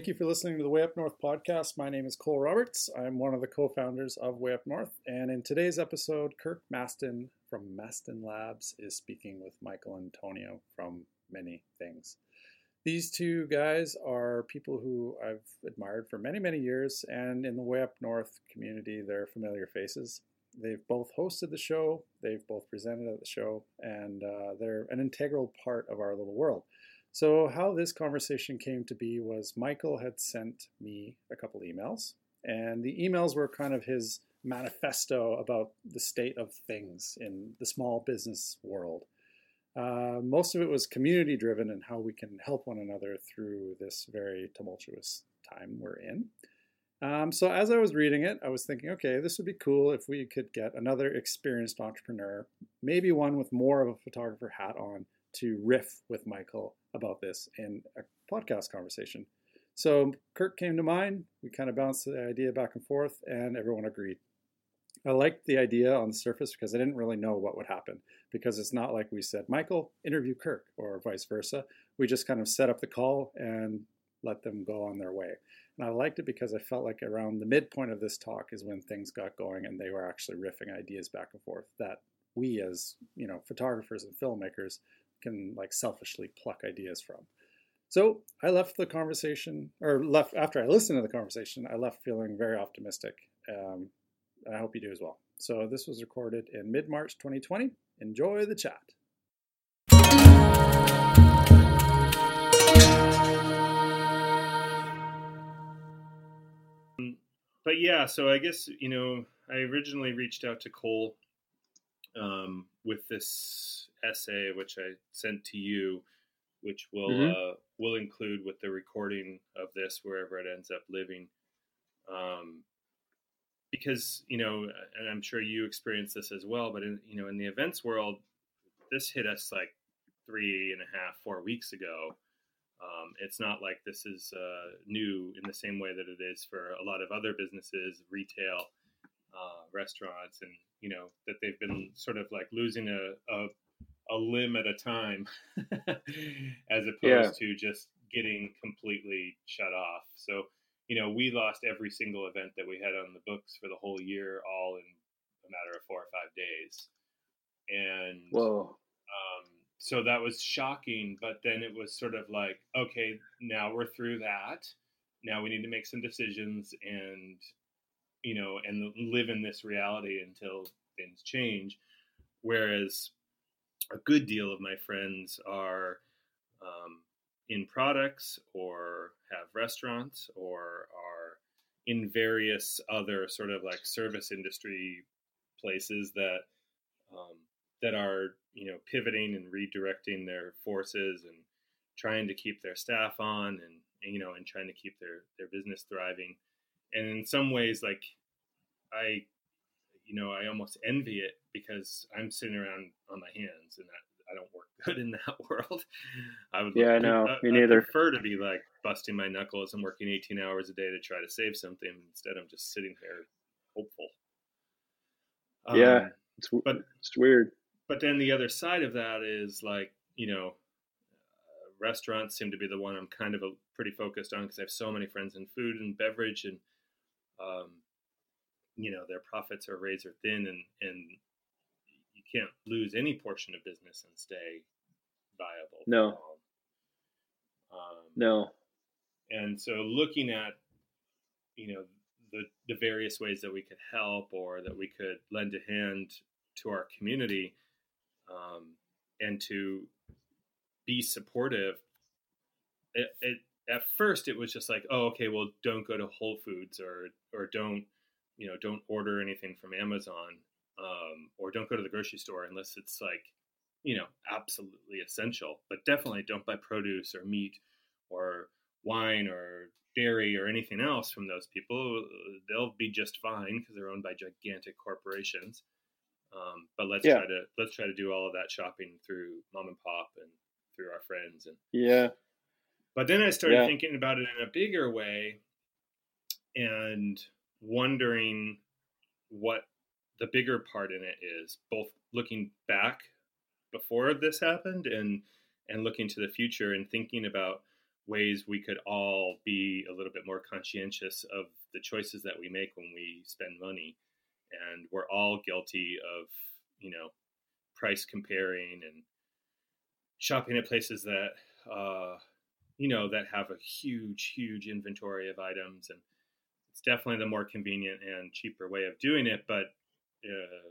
Thank you for listening to the Way Up North podcast. My name is Cole Roberts. I'm one of the co founders of Way Up North. And in today's episode, Kirk Mastin from Mastin Labs is speaking with Michael Antonio from Many Things. These two guys are people who I've admired for many, many years. And in the Way Up North community, they're familiar faces. They've both hosted the show, they've both presented at the show, and uh, they're an integral part of our little world. So, how this conversation came to be was Michael had sent me a couple emails, and the emails were kind of his manifesto about the state of things in the small business world. Uh, most of it was community driven and how we can help one another through this very tumultuous time we're in. Um, so, as I was reading it, I was thinking, okay, this would be cool if we could get another experienced entrepreneur, maybe one with more of a photographer hat on, to riff with Michael about this in a podcast conversation. So Kirk came to mind. We kind of bounced the idea back and forth, and everyone agreed. I liked the idea on the surface because I didn't really know what would happen. Because it's not like we said, Michael, interview Kirk, or vice versa. We just kind of set up the call and let them go on their way. And I liked it because I felt like around the midpoint of this talk is when things got going and they were actually riffing ideas back and forth that we as you know photographers and filmmakers can like selfishly pluck ideas from. So I left the conversation, or left after I listened to the conversation, I left feeling very optimistic. Um, I hope you do as well. So this was recorded in mid March 2020. Enjoy the chat. but yeah, so I guess you know I originally reached out to Cole um, with this essay, which I sent to you, which will Mhm. uh, will include with the recording of this wherever it ends up living. Um, because you know, and I'm sure you experienced this as well, but in you know, in the events world, this hit us like three and a half, four weeks ago. Um, it's not like this is uh, new in the same way that it is for a lot of other businesses, retail, uh, restaurants, and you know that they've been sort of like losing a a, a limb at a time, as opposed Yeah. to just getting completely shut off. So you know we lost every single event that we had on the books for the whole year, all in a matter of four or five days, and Whoa. um, so that was shocking. But then it was sort of like, okay, now we're through that. Now we need to make some decisions and, you know, and live in this reality until things change. Whereas a good deal of my friends are um, in products or have restaurants or are in various other sort of like service industry places that um, that are you know pivoting and redirecting their forces and trying to keep their staff on and, you know and trying to keep their their business thriving. And in some ways like i you know i almost envy it because i'm sitting around on my hands and I, I don't work good in that world i would Yeah, I know. I, Me I neither. prefer to be like busting my knuckles and working 18 hours a day to try to save something instead i'm just sitting here hopeful Yeah. Um, It's, but it's weird. but then the other side of that is like you know uh, restaurants seem to be the one i'm kind of a, pretty focused on because i have so many friends in food and beverage and um, you know their profits are razor thin and and you can't lose any portion of business and stay viable No. um, No. and so looking at you know the the various ways that we could help or that we could lend a hand to our community um, and to be supportive it, it at first it was just like oh okay well don't go to whole foods or or don't you know don't order anything from amazon um, or don't go to the grocery store unless it's like you know absolutely essential but definitely don't buy produce or meat or wine or dairy or anything else from those people they'll be just fine because they're owned by gigantic corporations um, but let's Yeah. try to let's try to do all of that shopping through mom and pop and through our friends and Yeah. but then I started Yeah. thinking about it in a bigger way and wondering what the bigger part in it is, both looking back before this happened and and looking to the future and thinking about ways we could all be a little bit more conscientious of the choices that we make when we spend money. And we're all guilty of, you know, price comparing and shopping at places that uh, you know that have a huge huge inventory of items and it's definitely the more convenient and cheaper way of doing it but uh,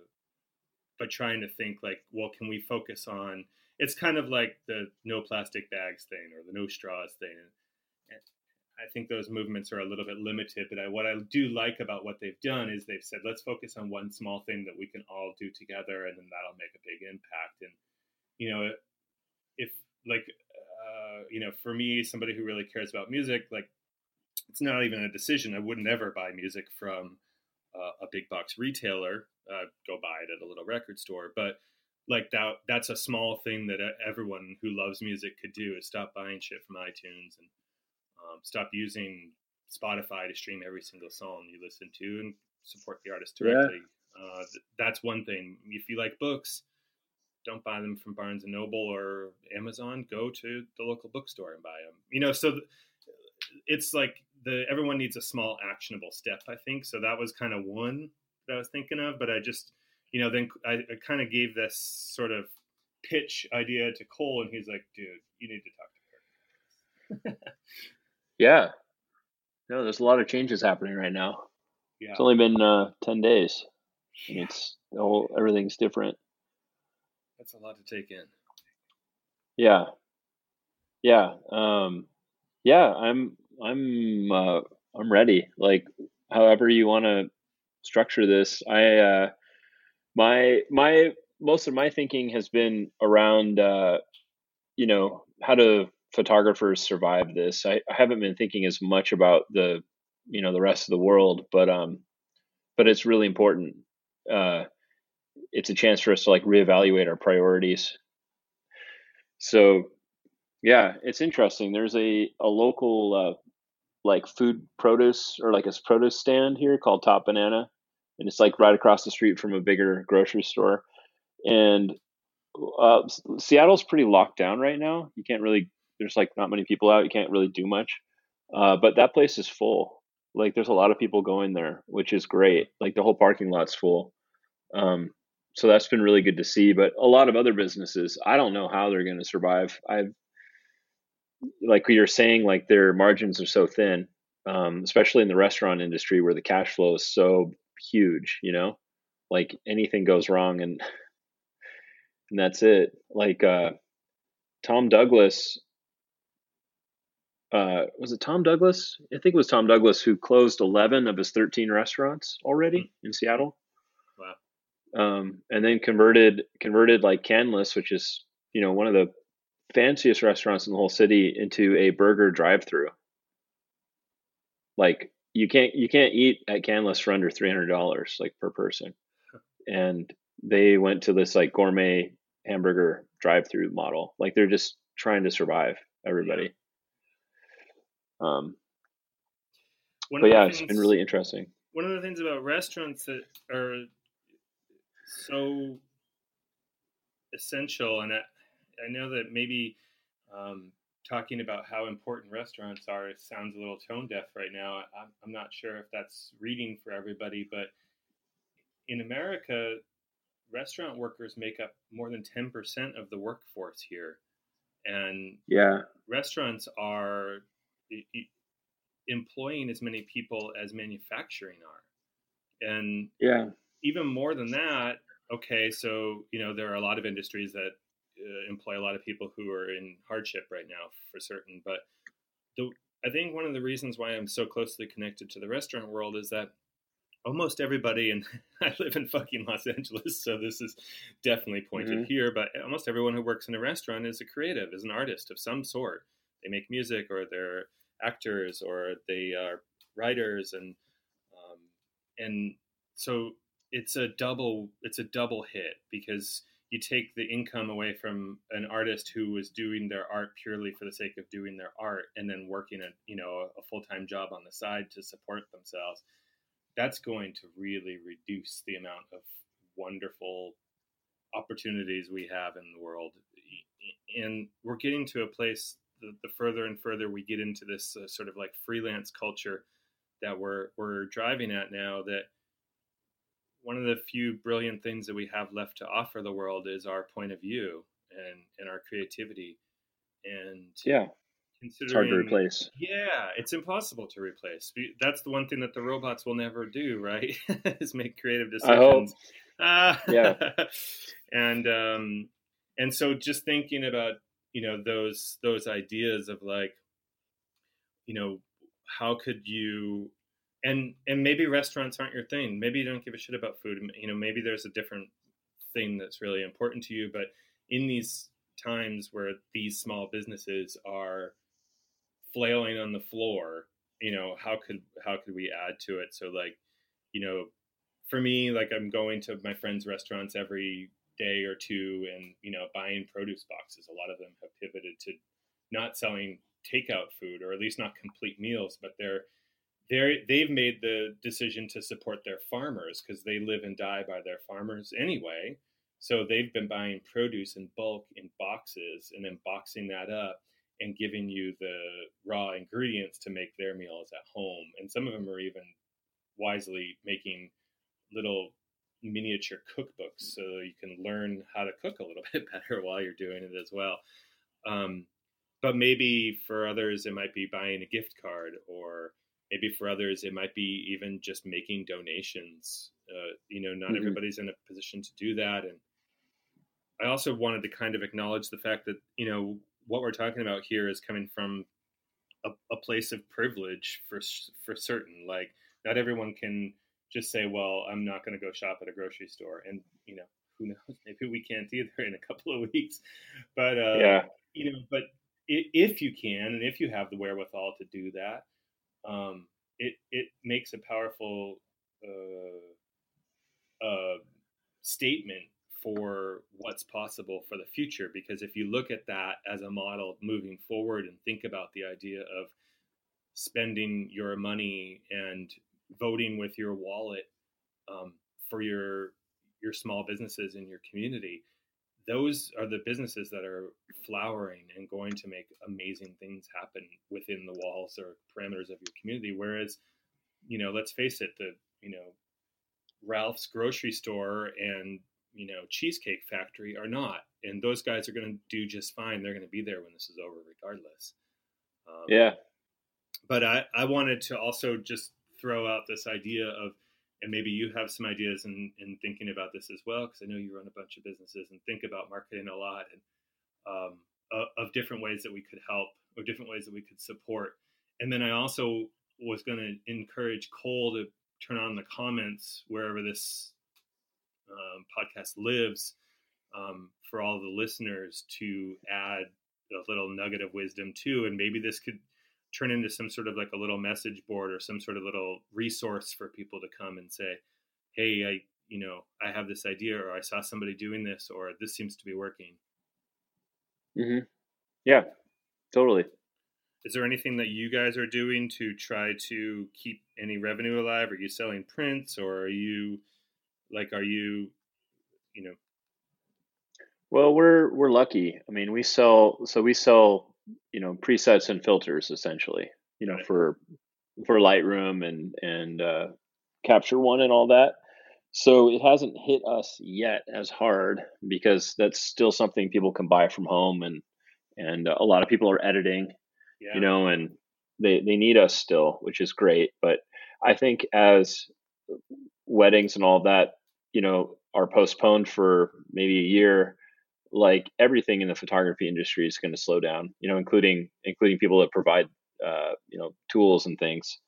but trying to think like well can we focus on it's kind of like the no plastic bags thing or the no straws thing and I think those movements are a little bit limited, but I, what I do like about what they've done is they've said, let's focus on one small thing that we can all do together, and then that'll make a big impact. And you know, if like uh, you know, for me, somebody who really cares about music, like it's not even a decision. I wouldn't ever buy music from uh, a big box retailer. Uh, go buy it at a little record store, but like that, that's a small thing that e, everyone who loves music could do is stop buying shit from iTunes and um, stop using Spotify to stream every single song you listen to and support the artist Yeah. directly. Uh, th- that's one thing. If you like books, don't buy them from Barnes and Noble or Amazon. Go to the local bookstore and buy them. You know, so th- it's like the everyone needs a small actionable step. I think so. That was kind of one that I was thinking of, but I just you know then I, I kind of gave this sort of pitch idea to Cole, and he's like, "Dude, you need to talk to her." Yeah. No, there's a lot of changes happening right now. Yeah, It's only been uh, ten days, and it's the whole everything's different. that's a lot to take in. Yeah, yeah, um, yeah. I'm I'm uh, I'm ready. Like, however you want to structure this, I uh, my my most of my thinking has been around uh, you know how do photographers survive this. I, I haven't been thinking as much about the you know the rest of the world, but um, but it's really important. Uh, it's a chance for us to like reevaluate our priorities. So yeah, it's interesting. There's a a local uh, like food produce or like a produce stand here called Top Banana, and it's like right across the street from a bigger grocery store. And uh, Seattle's pretty locked down right now. You can't really. There's like not many people out. You can't really do much. Uh, but that place is full. Like there's a lot of people going there, which is great. Like the whole parking lot's full. Um, so that's been really good to see. But a lot of other businesses, I don't know how they're going to survive. I've like you're saying, like their margins are so thin, um, especially in the restaurant industry where the cash flow is so huge. You know, like anything goes wrong and and that's it. Like uh, Tom Douglas. Uh, was it Tom Douglas? I think it was Tom Douglas who closed 11 of his 13 restaurants already in Seattle Wow. um, and then converted converted like Canlis, which is you know one of the fanciest restaurants in the whole city, into a burger drive-through. Like you can't you can't eat at Canlis for under three hundred dollars like per person, and they went to this like gourmet hamburger drive-through model. Like they're just trying to survive everybody. Um, One but yeah, it's been really interesting. one of the things about restaurants that are so essential, and I, I know that maybe um, talking about how important restaurants are sounds a little tone deaf right now. I'm, I'm not sure if that's reading for everybody, but in America, restaurant workers make up more than 10% of the workforce here. And Yeah, restaurants are i- i- employing as many people as manufacturing are. And yeah, even more than that, okay, so you know there are a lot of industries that uh, employ a lot of people who are in hardship right now for certain, but the I think one of the reasons why I'm so closely connected to the restaurant world is that almost everybody, and I live in fucking Los Angeles, so this is definitely pointed Mhm. here, but almost everyone who works in a restaurant is a creative, is an artist of some sort. They make music, or they're actors, or they are writers, and um, and so it's a double it's a double hit because you take the income away from an artist who was doing their art purely for the sake of doing their art and then working a you know a full-time job on the side to support themselves that's going to really reduce the amount of wonderful opportunities we have in the world. And we're getting to a place the, the further and further we get into this uh, sort of like freelance culture that we're we're driving at now that one of the few brilliant things that we have left to offer the world is our point of view and and our creativity and yeah, it's hard to replace. yeah it's impossible to replace that's the one thing that the robots will never do right is make creative I hope. decisions Ah. Yeah. and um and so just thinking about you know those those ideas of like you know how could you and and maybe restaurants aren't your thing. Maybe you don't give a shit about food. You know maybe there's a different thing that's really important to you but in these times where these small businesses are flailing on the floor you know how could how could we add to it? So like you know for me like i'm going to my friends restaurants every day or two and you know buying produce boxes. A lot of them have pivoted to not selling takeout food or at least not complete meals but they're they're they've made the decision to support their farmers because they live and die by their farmers anyway so they've been buying produce in bulk in boxes and then boxing that up and giving you the raw ingredients to make their meals at home and some of them are even wisely making little miniature cookbooks so you can learn how to cook a little bit better while you're doing it as well. Um, but maybe for others, it might be buying a gift card, or maybe for others, it might be even just making donations. Uh, you know, not Mhm. everybody's in a position to do that. And I also wanted to kind of acknowledge the fact that, you know, what we're talking about here is coming from a, a place of privilege for for certain. Like, not everyone can just say, "Well, I'm not going to go shop at a grocery store," and you know, who knows? Maybe we can't either in a couple of weeks. But uh, yeah, you know, but if you can, and if you have the wherewithal to do that, um, it it makes a powerful uh, uh, statement for what's possible for the future. Because if you look at that as a model moving forward and think about the idea of spending your money and voting with your wallet um, for your your small businesses in your community, those are the businesses that are flowering and going to make amazing things happen within the walls or parameters of your community. Whereas, you know, let's face it, the you know, Ralph's grocery store and you know Cheesecake Factory are not, and those guys are going to do just fine. They're going to be there when this is over, regardless. Um, yeah, but I, I wanted to also just throw out this idea of and maybe you have some ideas in, in thinking about this as well because i know you run a bunch of businesses and think about marketing a lot and um, of, of different ways that we could help or different ways that we could support. And then i also was going to encourage cole to turn on the comments wherever this um, podcast lives um, for all the listeners to add a little nugget of wisdom too. And maybe this could turn into some sort of like a little message board or some sort of little resource for people to come and say hey i you know i have this idea or i saw somebody doing this or this seems to be working hmm yeah, totally. is there anything that you guys are doing to try to keep any revenue alive are you selling prints or are you like are you you know Well, we're we're lucky. I mean, we sell so we sell you know presets and filters essentially. You know for for Lightroom and and uh, Capture One and all that. So it hasn't hit us yet as hard because that's still something people can buy from home and and a lot of people are editing. yeah You know, and they they need us still, which is great. But I think as weddings and all that, you know, are postponed for maybe a year, like everything in the photography industry is going to slow down. You know, including including people that provide uh, you know tools and things.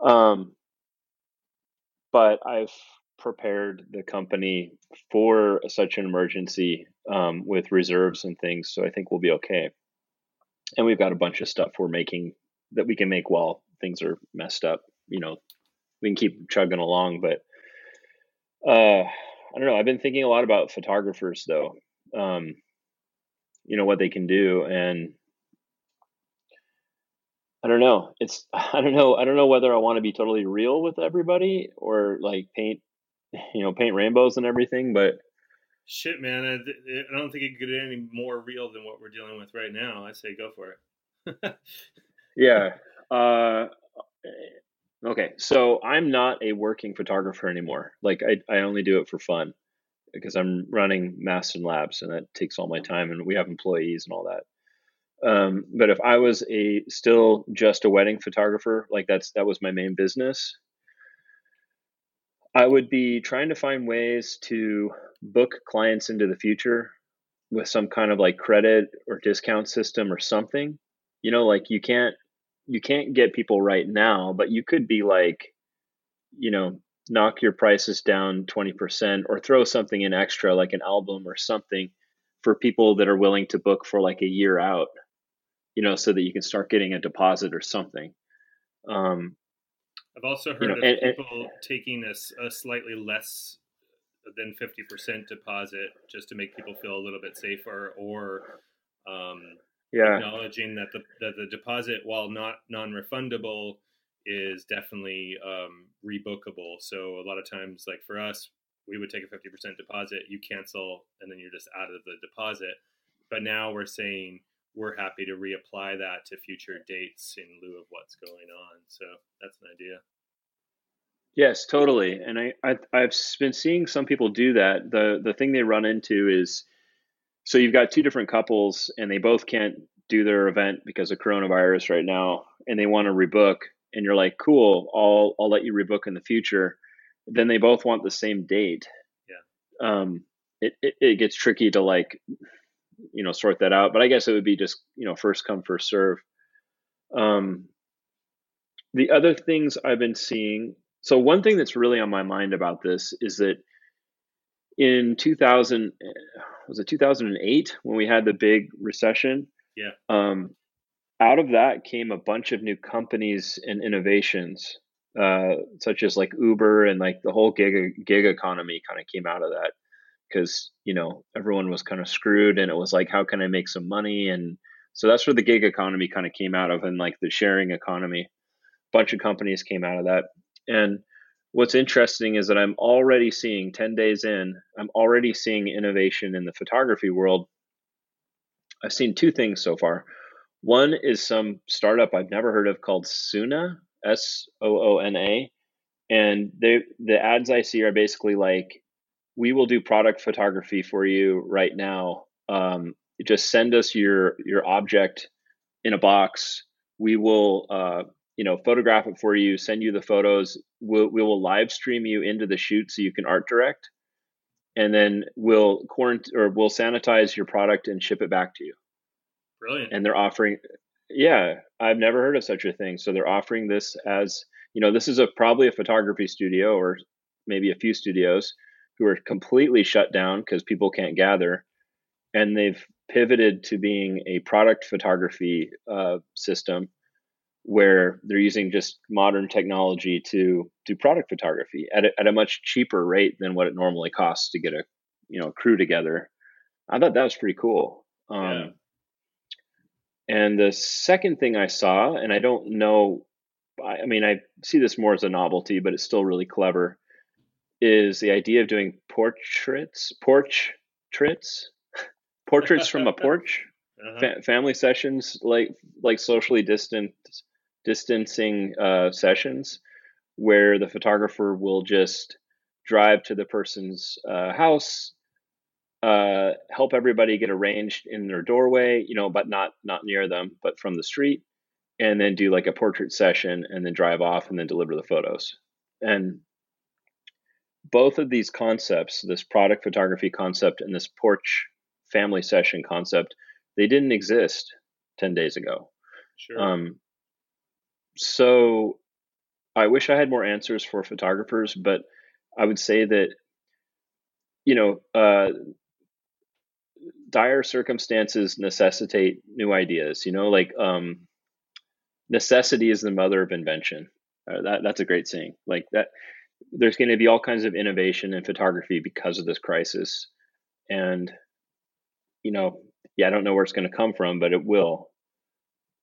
Um, but I've prepared the company for such an emergency um, with reserves and things, so I think we'll be okay. And we've got a bunch of stuff we're making that we can make while things are messed up. You know, we can keep chugging along, but uh, I don't know. I've been thinking a lot about photographers, though. Um, you know what they can do, and I don't know. It's I don't know. I don't know whether I want to be totally real with everybody or like paint, you know, paint rainbows and everything. But shit, man, I, I don't think it could get any more real than what we're dealing with right now. I say go for it. yeah. Uh, okay. So I'm not a working photographer anymore. Like I, I only do it for fun because I'm running Mastin Labs and that takes all my time and we have employees and all that. Um, but if I was a still just a wedding photographer, like that's that was my main business, I would be trying to find ways to book clients into the future with some kind of like credit or discount system or something. You know, like you can't you can't get people right now, but you could be like, you know, knock your prices down 20% or throw something in extra like an album or something for people that are willing to book for like a year out you know, so that you can start getting a deposit or something. Um, I've also heard you know, of and, people and, taking a, a, slightly less than 50% deposit just to make people feel a little bit safer or um, yeah. acknowledging that the, that the deposit, while not non-refundable, is definitely um, rebookable. So a lot of times, like for us, we would take a 50% deposit, you cancel, and then you're just out of the deposit. But now we're saying we're happy to reapply that to future dates in lieu of what's going on. So that's an idea. Yes, totally. And I, I I've been seeing some people do that. The the thing they run into is so you've got two different couples and they both can't do their event because of coronavirus right now and they want to rebook and you're like, "Cool, I'll I'll let you rebook in the future." Then they both want the same date. Yeah. Um it, it, it gets tricky to like you know sort that out but i guess it would be just you know first come first serve um the other things i've been seeing so one thing that's really on my mind about this is that in 2000 was it 2008 when we had the big recession? Yeah. Um out of that came a bunch of new companies and innovations uh, such as like uber and like the whole gig gig economy kind of came out of that because you know everyone was kind of screwed and it was like how can i make some money? And so that's where the gig economy kind of came out of and like the sharing economy. A bunch of companies came out of that. And what's interesting is that i'm already seeing 10 days in i'm already seeing innovation in the photography world i've seen two things so far one is some startup i've never heard of called Soona, s-o-o-n-a and they the ads i see are basically like we will do product photography for you right now. Um, just send us your your object in a box. We will uh, you know photograph it for you, send you the photos. We'll, we will live stream you into the shoot so you can art direct, and then we'll quarantine or we'll sanitize your product and ship it back to you. Brilliant. And they're offering, yeah, I've never heard of such a thing. So they're offering this as you know, this is a probably a photography studio or maybe a few studios who are completely shut down because people can't gather, and they've pivoted to being a product photography uh, system where they're using just modern technology to do product photography at a, at a much cheaper rate than what it normally costs to get a you know crew together. I thought that was pretty cool. Um, yeah. And the second thing I saw, and I don't know, I, I mean, I see this more as a novelty, but it's still really clever is the idea of doing portraits, porch trits, portraits from a porch, uh-huh. fa- family sessions, like like socially distant distancing uh, sessions, where the photographer will just drive to the person's uh, house, uh, help everybody get arranged in their doorway, you know, but not not near them, but from the street, and then do like a portrait session and then drive off and then deliver the photos. And both of these concepts, this product photography concept and this porch family session concept, they didn't exist 10 days ago. Sure. Um, so I wish I had more answers for photographers, but I would say that, you know, uh, dire circumstances necessitate new ideas, you know, like um, necessity is the mother of invention. Uh, that, that's a great saying. Like that, there's going to be all kinds of innovation in photography because of this crisis. And, you know, yeah, I don't know where it's going to come from, but it will.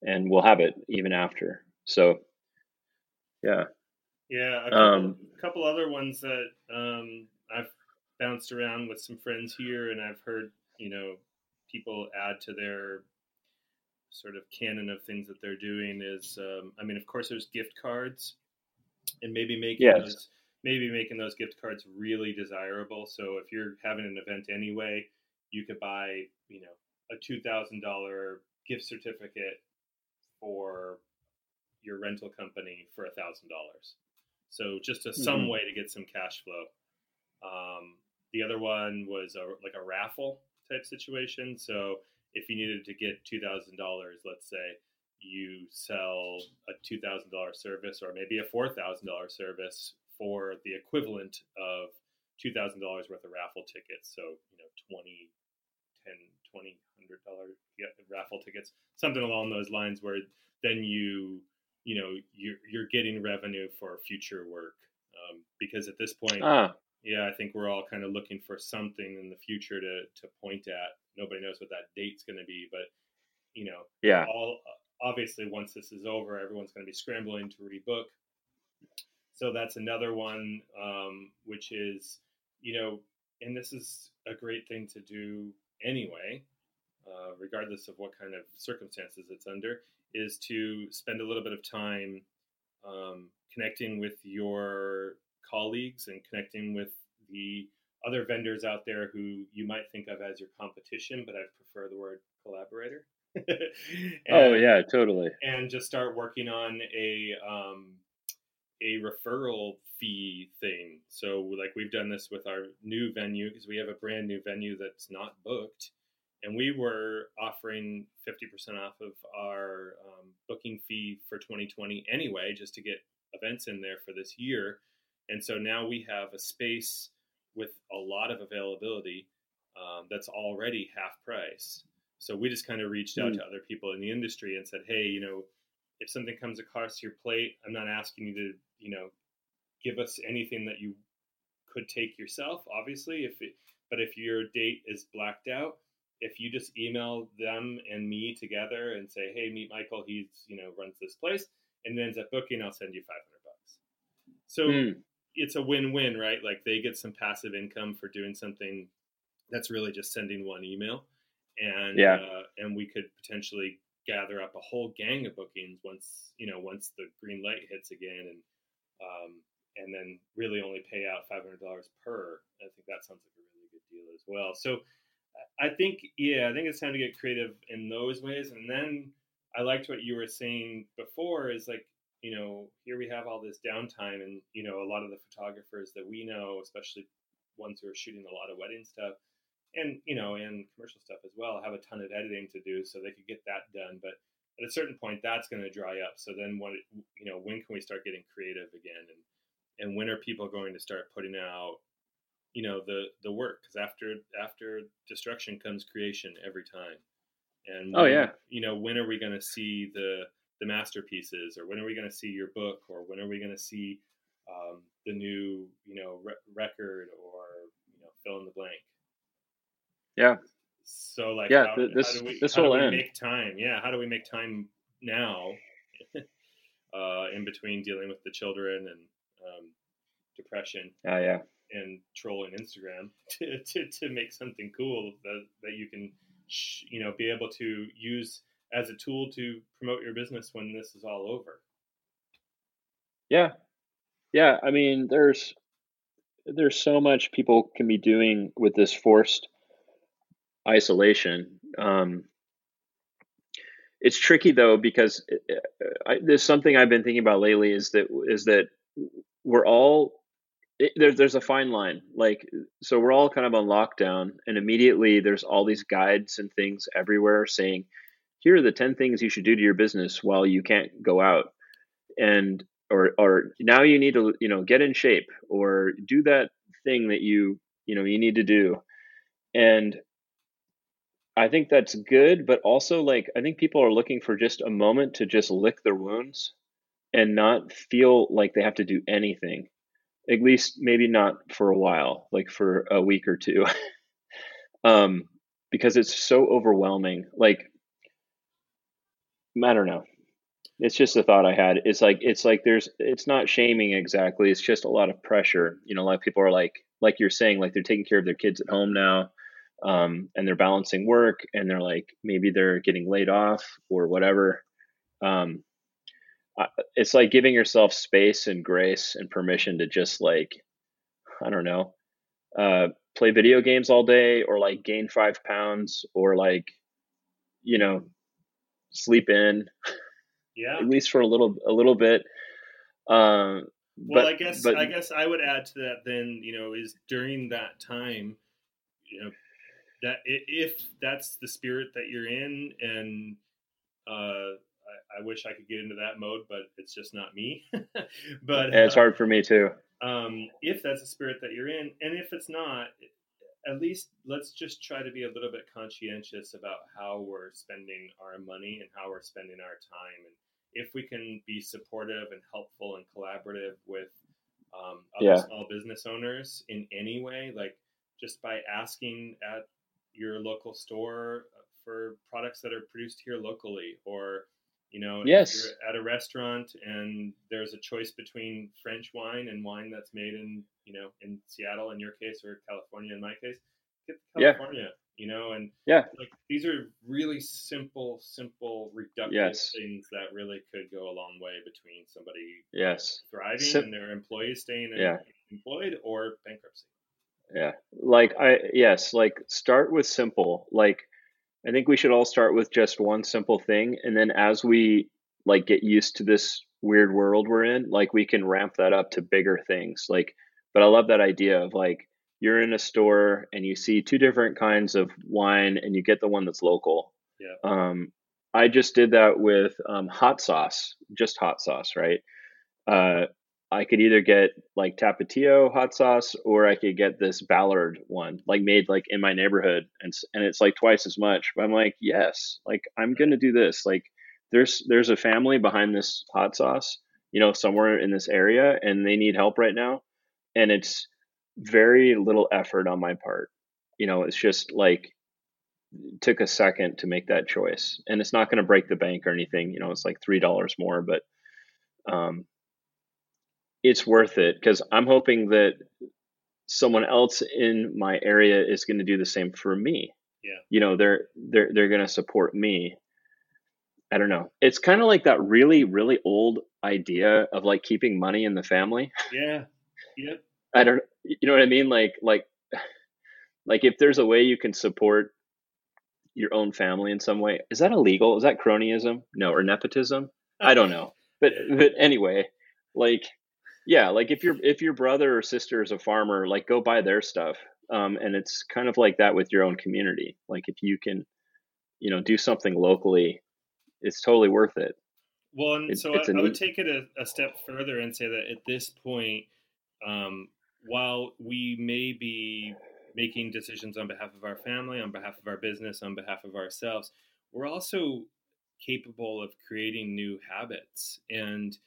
And we'll have it even after. So, yeah. Yeah, a couple, um, couple other ones that um, I've bounced around with some friends here, and I've heard you know people add to their sort of canon of things that they're doing is, um, I mean, of course, there's gift cards, and maybe making yes. those, maybe making those gift cards really desirable. So if you're having an event anyway, you could buy, you know, a two thousand dollar gift certificate for your rental company for a thousand dollars. So just a, some mm-hmm. way to get some cash flow. Um, the other one was a, like a raffle type situation. So if you needed to get two thousand dollars, let's say, you sell a two thousand dollar service or maybe a four thousand dollar service for the equivalent of two thousand dollars worth of raffle tickets. So you know, 20, 10, 20, hundred dollar raffle tickets, something along those lines, where then you you know you're you're getting revenue for future work um, because at this point ah. yeah i think we're all kind of looking for something in the future to to point at. Nobody knows what that date's going to be but you know yeah. all obviously once this is over everyone's going to be scrambling to rebook. So that's another one um, which is you know and this is a great thing to do anyway uh, regardless of what kind of circumstances it's under is to spend a little bit of time um, connecting with your colleagues and connecting with the other vendors out there who you might think of as your competition, but I prefer the word collaborator. Oh, and, oh yeah, totally. And just start working on a um, a referral fee thing. So like we've done this with our new venue because we have a brand new venue that's not booked and we were offering 50% off of our um, booking fee for 2020 anyway, just to get events in there for this year. And so now we have a space with a lot of availability um, that's already half price. So we just kind of reached out mm. to other people in the industry and said, hey, you know, if something comes across your plate, I'm not asking you to, you know, give us anything that you could take yourself, obviously. If it, but if your date is blacked out, if you just email them and me together and say, "Hey, meet Michael. He's you know runs this place," and ends up booking, I'll send you five hundred bucks. So mm. it's a win-win, right? Like they get some passive income for doing something that's really just sending one email, and yeah. uh, and we could potentially gather up a whole gang of bookings once you know once the green light hits again, and um, and then really only pay out five hundred dollars per. I think that sounds like a really good deal as well. So I think, yeah, I think it's time to get creative in those ways. And then I liked what you were saying before is like, you know, here we have all this downtime, and, you know, a lot of the photographers that we know, especially ones who are shooting a lot of wedding stuff and, you know, and commercial stuff as well, have a ton of editing to do so they could get that done. But at a certain point, that's going to dry up. So then, what, you know, when can we start getting creative again? And, and when are people going to start putting out you know the the work because after after destruction comes creation every time. And oh, when, oh yeah. you know when are we going to see the the masterpieces or when are we going to see your book or when are we going to see um, the new you know re- record or you know fill in the blank? Yeah. So like yeah how, this how we, this will end. make time? Yeah how do we make time now uh, in between dealing with the children and um, depression? Yeah yeah and trolling Instagram to, to, to make something cool that, that you can, you know, be able to use as a tool to promote your business when this is all over. Yeah. Yeah. I mean, there's, there's so much people can be doing with this forced isolation. Um, it's tricky though because uh, uh, I, there's something I've been thinking about lately is that is that we're all it, there, there's a fine line like so we're all kind of on lockdown and immediately there's all these guides and things everywhere saying here are the 10 things you should do to your business while you can't go out and or or now you need to you know get in shape or do that thing that you you know you need to do and I think that's good, but also like I think people are looking for just a moment to just lick their wounds and not feel like they have to do anything. At least maybe not for a while, like for a week or two. um because it's so overwhelming. Like I don't know. It's just a thought I had. It's like it's like there's it's not shaming exactly. It's just a lot of pressure. You know, a lot of people are like like you're saying, like they're taking care of their kids at home now um, and they're balancing work and they're like maybe they're getting laid off or whatever um, it's like giving yourself space and grace and permission to just like i don't know uh, play video games all day or like gain five pounds or like you know sleep in yeah. at least for a little a little bit um, well, but, I guess but, I guess I would add to that then, you know, is during that time, you know, that if that's the spirit that you're in and uh, I, I, wish I could get into that mode, but it's just not me. but yeah, it's uh, hard for me too. Um, if that's the spirit that you're in, and if it's not, at least let's just try to be a little bit conscientious about how we're spending our money and how we're spending our time. And if we can be supportive and helpful and collaborative with um, other yeah. small business owners in any way, like just by asking at your local store for products that are produced here locally or you know yes at a restaurant and there's a choice between french wine and wine that's made in you know in seattle in your case or california in my case get california yeah. you know and yeah like these are really simple simple reductive yes. things that really could go a long way between somebody yes thriving Sim- and their employees staying yeah. employed or bankruptcy yeah like i yes like start with simple like i think we should all start with just one simple thing and then as we like get used to this weird world we're in like we can ramp that up to bigger things like but i love that idea of like you're in a store and you see two different kinds of wine and you get the one that's local. Yeah. Um i just did that with um, hot sauce just hot sauce right? Uh I could either get like Tapatio hot sauce or I could get this Ballard one, like made like in my neighborhood, and and it's like twice as much. But I'm like, yes, like I'm gonna do this. Like there's there's a family behind this hot sauce, you know, somewhere in this area, and they need help right now, and it's very little effort on my part. You know, it's just like took a second to make that choice, and it's not to break the bank or anything. You know, it's like three dollars more, but um, it's worth it because I'm hoping that someone else in my area is going to do the same for me. Yeah. You know, they're they're they're going to support me. I don't know. It's kind of like that really really old idea of like keeping money in the family. Yeah. Yep. I don't you know what I mean like like like if there's a way you can support your own family in some way, is that illegal? Is that cronyism? No, or nepotism? I don't know. But but anyway, like yeah like if your if your brother or sister is a farmer like go buy their stuff um, and it's kind of like that with your own community. Like if you can you know do something locally it's totally worth it. Well and it, so I, I, would take it a, a, step further and say that at this point um, while we may be making decisions on behalf of our family on behalf of our business on behalf of ourselves we're also capable of creating new habits. And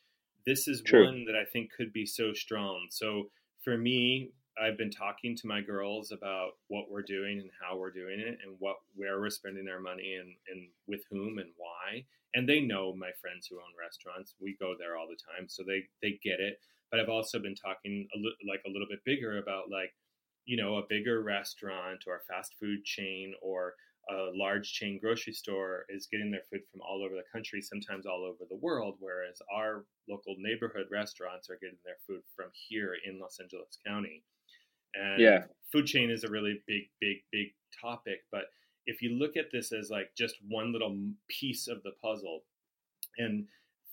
this is True. one that I think could be so strong. So for me, I've been talking to my girls about what we're doing and how we're doing it and what where we're spending our money and, and with whom and why. And they know my friends who own restaurants. We go there all the time, so they they get it. But I've also been talking a li- like a little bit bigger about like, you know, a bigger restaurant or a fast food chain or a large chain grocery store is getting their food from all over the country, sometimes all over the world, whereas our local neighborhood restaurants are getting their food from here in Los Angeles County. And yeah. food chain is a really big, big, big topic, but if you look at this as like just one little piece of the puzzle and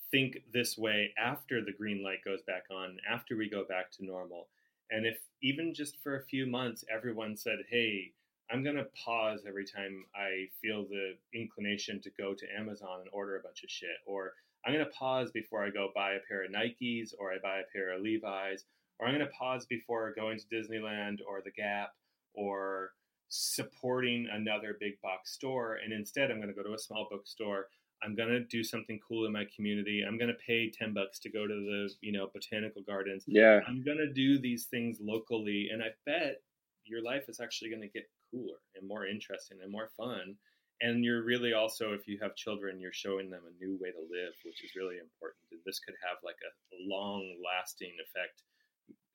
think this way after the green light goes back on, after we go back to normal. And if even just for a few months, everyone said, hey, I'm going to pause every time I feel the inclination to go to Amazon and order a bunch of shit. Or I'm going to pause before I go buy a pair of Nikes or I buy a pair of Levi's. Or I'm going to pause before going to Disneyland or the Gap or supporting another big box store. And instead, I'm going to go to a small bookstore. I'm going to do something cool in my community. I'm going to pay 10 bucks to go to the, you know, botanical gardens. Yeah. I'm going to do these things locally. And I bet your life is actually going to get cooler and more interesting and more fun. And you're really also, if you have children, you're showing them a new way to live, which is really important. And this could have like a long lasting effect,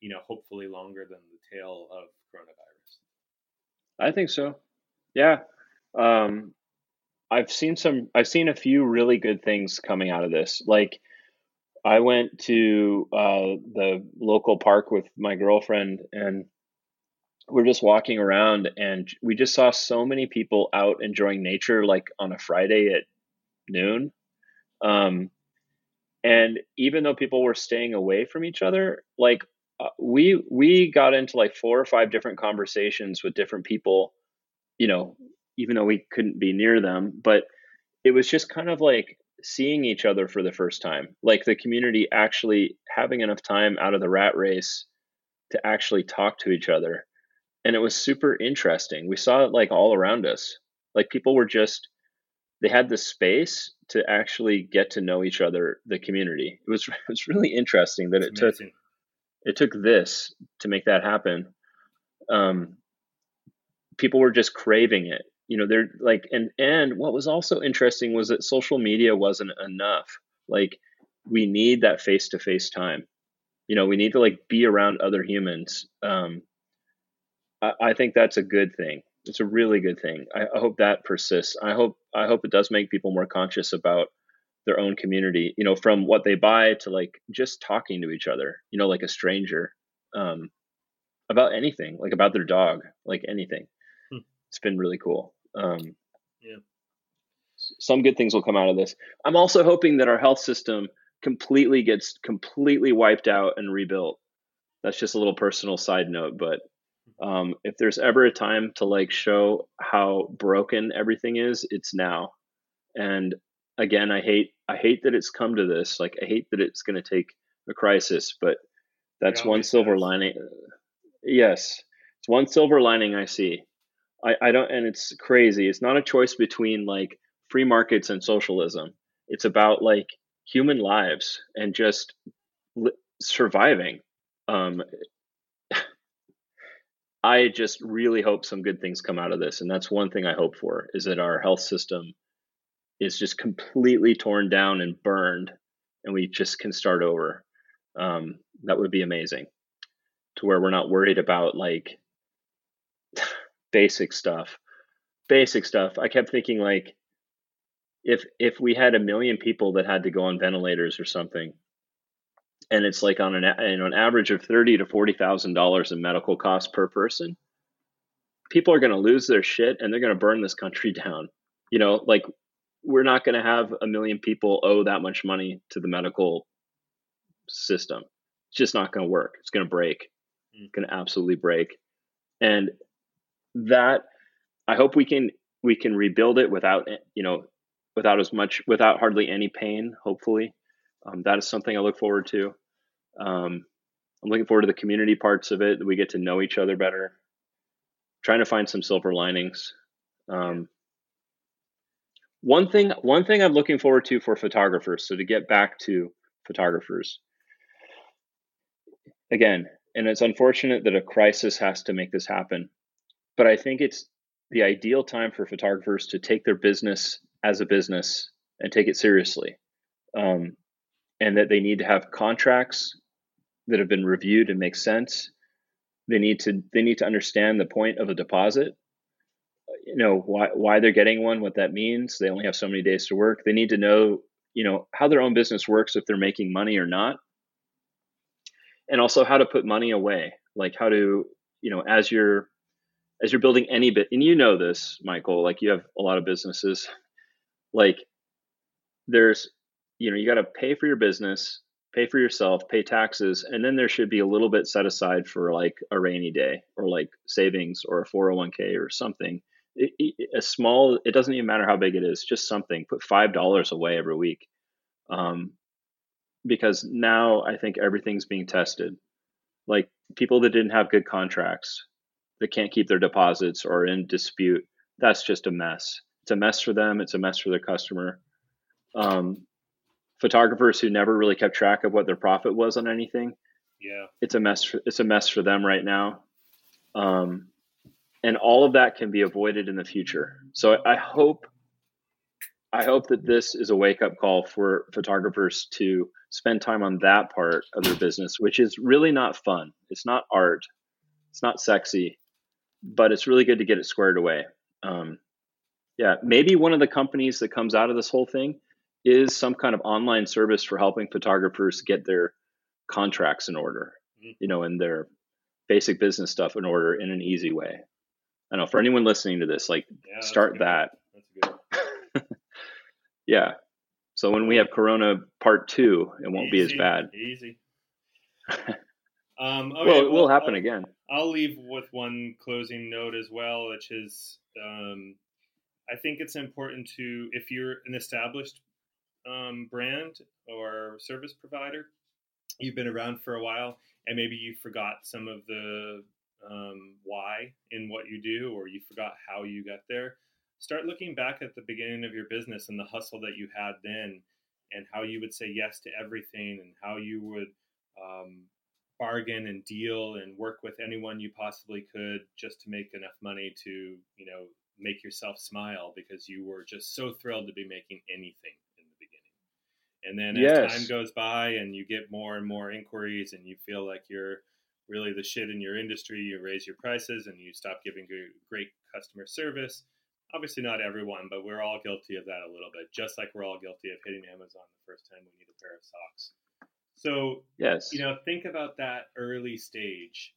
you know, hopefully longer than the tail of coronavirus. I think so. Yeah. Um, I've seen some, I've seen a few really good things coming out of this. Like, I went to uh, the local park with my girlfriend and we're just walking around and we just saw so many people out enjoying nature like on a Friday at noon. Um, and even though people were staying away from each other, like uh, we we got into like four or five different conversations with different people, you know, even though we couldn't be near them, but it was just kind of like seeing each other for the first time, like the community actually having enough time out of the rat race to actually talk to each other and it was super interesting. We saw it like all around us. Like people were just they had the space to actually get to know each other, the community. It was it was really interesting that it took it took this to make that happen. Um, people were just craving it. You know, they're like, and and what was also interesting was that social media wasn't enough. Like, we need that face to face time. You know, we need to like be around other humans. Um, I, think that's a good thing. It's a really good thing. I, I hope that persists. I hope I hope it does make people more conscious about their own community. You know, from what they buy to like just talking to each other. You know, like a stranger um, about anything, like about their dog, like anything. Hmm. It's been really cool. Um, yeah. Some good things will come out of this. I'm also hoping that our health system completely gets completely wiped out and rebuilt. That's just a little personal side note, but um, if there's ever a time to like show how broken everything is, it's now. And again, I hate I hate that it's come to this. Like I hate that it's going to take a crisis, but that's one silver does. lining. Yes, it's one silver lining I see. I, I don't, and it's crazy. It's not a choice between like free markets and socialism. It's about like human lives and just li- surviving. Um, I just really hope some good things come out of this. And that's one thing I hope for is that our health system is just completely torn down and burned and we just can start over. Um, that would be amazing to where we're not worried about like basic stuff. Basic stuff. I kept thinking like if if we had a million people that had to go on ventilators or something, and it's like on an you know, an average of thirty to forty thousand dollars in medical costs per person. People are going to lose their shit and they're going to burn this country down. You know, like we're not going to have a million people owe that much money to the medical system. It's just not going to work. It's going to break. It's going to absolutely break. And that I hope we can we can rebuild it without you know without as much without hardly any pain. Hopefully, um, that is something I look forward to. Um, I'm looking forward to the community parts of it. We get to know each other better. Trying to find some silver linings. Um, one thing, one thing I'm looking forward to for photographers. So to get back to photographers, again, and it's unfortunate that a crisis has to make this happen, but I think it's the ideal time for photographers to take their business as a business and take it seriously. Um, and that they need to have contracts that have been reviewed and make sense. They need to they need to understand the point of a deposit. You know why why they're getting one, what that means. They only have so many days to work. They need to know you know how their own business works if they're making money or not, and also how to put money away. Like how to you know as you're as you're building any bit, and you know this, Michael, like you have a lot of businesses, like there's, you know, you got to pay for your business, pay for yourself, pay taxes, and then there should be a little bit set aside for like a rainy day or like savings or a 401k or something. A small, it doesn't even matter how big it is, just something. Put five dollars away every week, um, because now I think everything's being tested. Like people that didn't have good contracts, that can't keep their deposits or in dispute, that's just a mess. It's a mess for them. It's a mess for their customer. Um, photographers who never really kept track of what their profit was on anything. Yeah, it's a mess. For, it's a mess for them right now. Um, and all of that can be avoided in the future. So I hope, I hope that this is a wake up call for photographers to spend time on that part of their business, which is really not fun. It's not art. It's not sexy, but it's really good to get it squared away. Um, yeah, maybe one of the companies that comes out of this whole thing is some kind of online service for helping photographers get their contracts in order, mm-hmm. you know, and their basic business stuff in order in an easy way. I know for anyone listening to this, like yeah, start that. yeah. So when we have Corona Part Two, it won't easy, be as bad. Easy. um, okay, well, it will happen I'll, again. I'll leave with one closing note as well, which is um, I think it's important to if you're an established um, brand or service provider, you've been around for a while, and maybe you forgot some of the um, why in what you do, or you forgot how you got there. Start looking back at the beginning of your business and the hustle that you had then, and how you would say yes to everything, and how you would um, bargain and deal and work with anyone you possibly could just to make enough money to, you know, make yourself smile because you were just so thrilled to be making anything and then as yes. time goes by and you get more and more inquiries and you feel like you're really the shit in your industry, you raise your prices and you stop giving great customer service. Obviously, not everyone, but we're all guilty of that a little bit, just like we're all guilty of hitting Amazon the first time we need a pair of socks. So, yes, you know, think about that early stage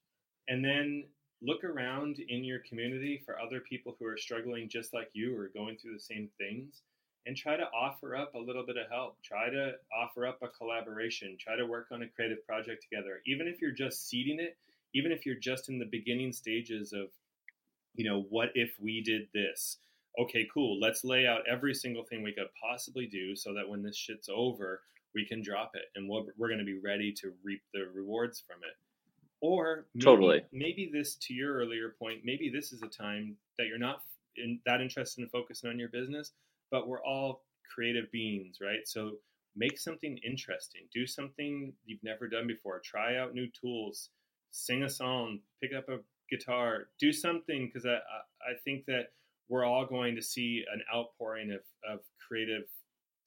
and then look around in your community for other people who are struggling just like you or going through the same things and try to offer up a little bit of help. Try to offer up a collaboration. Try to work on a creative project together. Even if you're just seeding it, even if you're just in the beginning stages of, you know, what if we did this? Okay, cool. Let's lay out every single thing we could possibly do so that when this shit's over, we can drop it and we're, we're going to be ready to reap the rewards from it. Or maybe, totally. maybe this, to your earlier point, maybe this is a time that you're not in, that interested in focusing on your business, but we're all creative beings, right? So make something interesting, do something you've never done before, try out new tools, sing a song, pick up a guitar, do something because I, I think that we're all going to see an outpouring of, of creative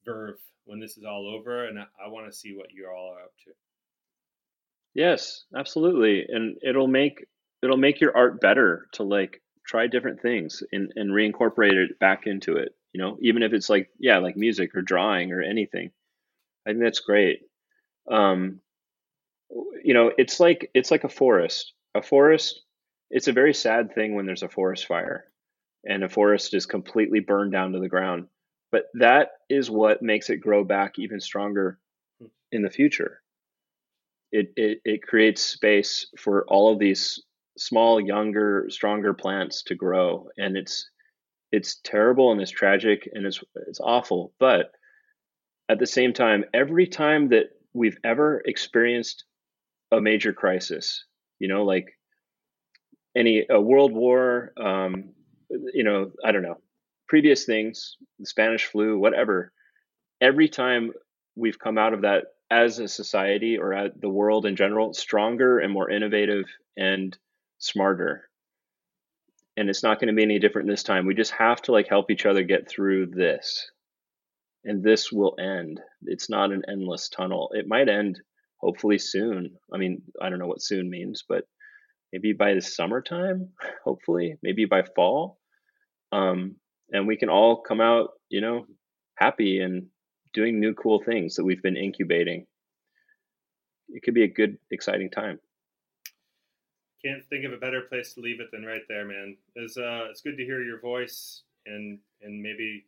verve when this is all over, and I, I want to see what you all are up to. Yes, absolutely, and it'll make it'll make your art better to like try different things and, and reincorporate it back into it you know even if it's like yeah like music or drawing or anything. I think that's great. Um you know it's like it's like a forest. A forest it's a very sad thing when there's a forest fire and a forest is completely burned down to the ground. But that is what makes it grow back even stronger in the future. It, it it creates space for all of these small younger stronger plants to grow. And it's it's terrible and it's tragic and it's it's awful but at the same time every time that we've ever experienced a major crisis you know like any a world war um you know i don't know previous things the spanish flu whatever every time we've come out of that as a society or the world in general stronger and more innovative and smarter and it's not going to be any different this time. We just have to like help each other get through this. And this will end. It's not an endless tunnel. It might end hopefully soon. I mean, I don't know what soon means, but maybe by the summertime, hopefully, maybe by fall. Um, and we can all come out, you know, happy and doing new cool things that we've been incubating. It could be a good, exciting time. Can't think of a better place to leave it than right there, man. It's uh, it's good to hear your voice, and and maybe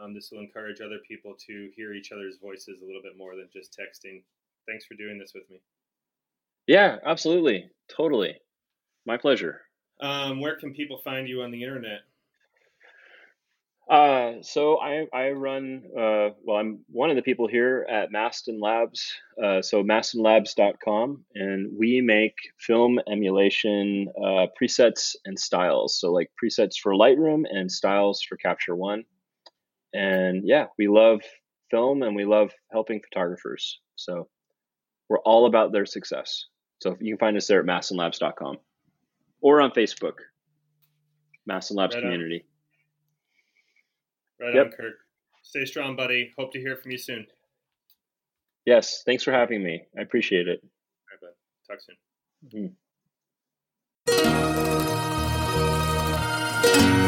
um, this will encourage other people to hear each other's voices a little bit more than just texting. Thanks for doing this with me. Yeah, absolutely, totally, my pleasure. Um, where can people find you on the internet? Uh, so I, I run, uh, well, I'm one of the people here at Mastin Labs. Uh, so mastinlabs.com, and we make film emulation uh, presets and styles. So like presets for Lightroom and styles for Capture One. And yeah, we love film and we love helping photographers. So we're all about their success. So you can find us there at mastinlabs.com or on Facebook, Mastin Labs Right on. Right Yep. on, Kirk. Stay strong, buddy. Hope to hear from you soon. Yes, thanks for having me. I appreciate it. All right, bud. Talk soon. Mm-hmm.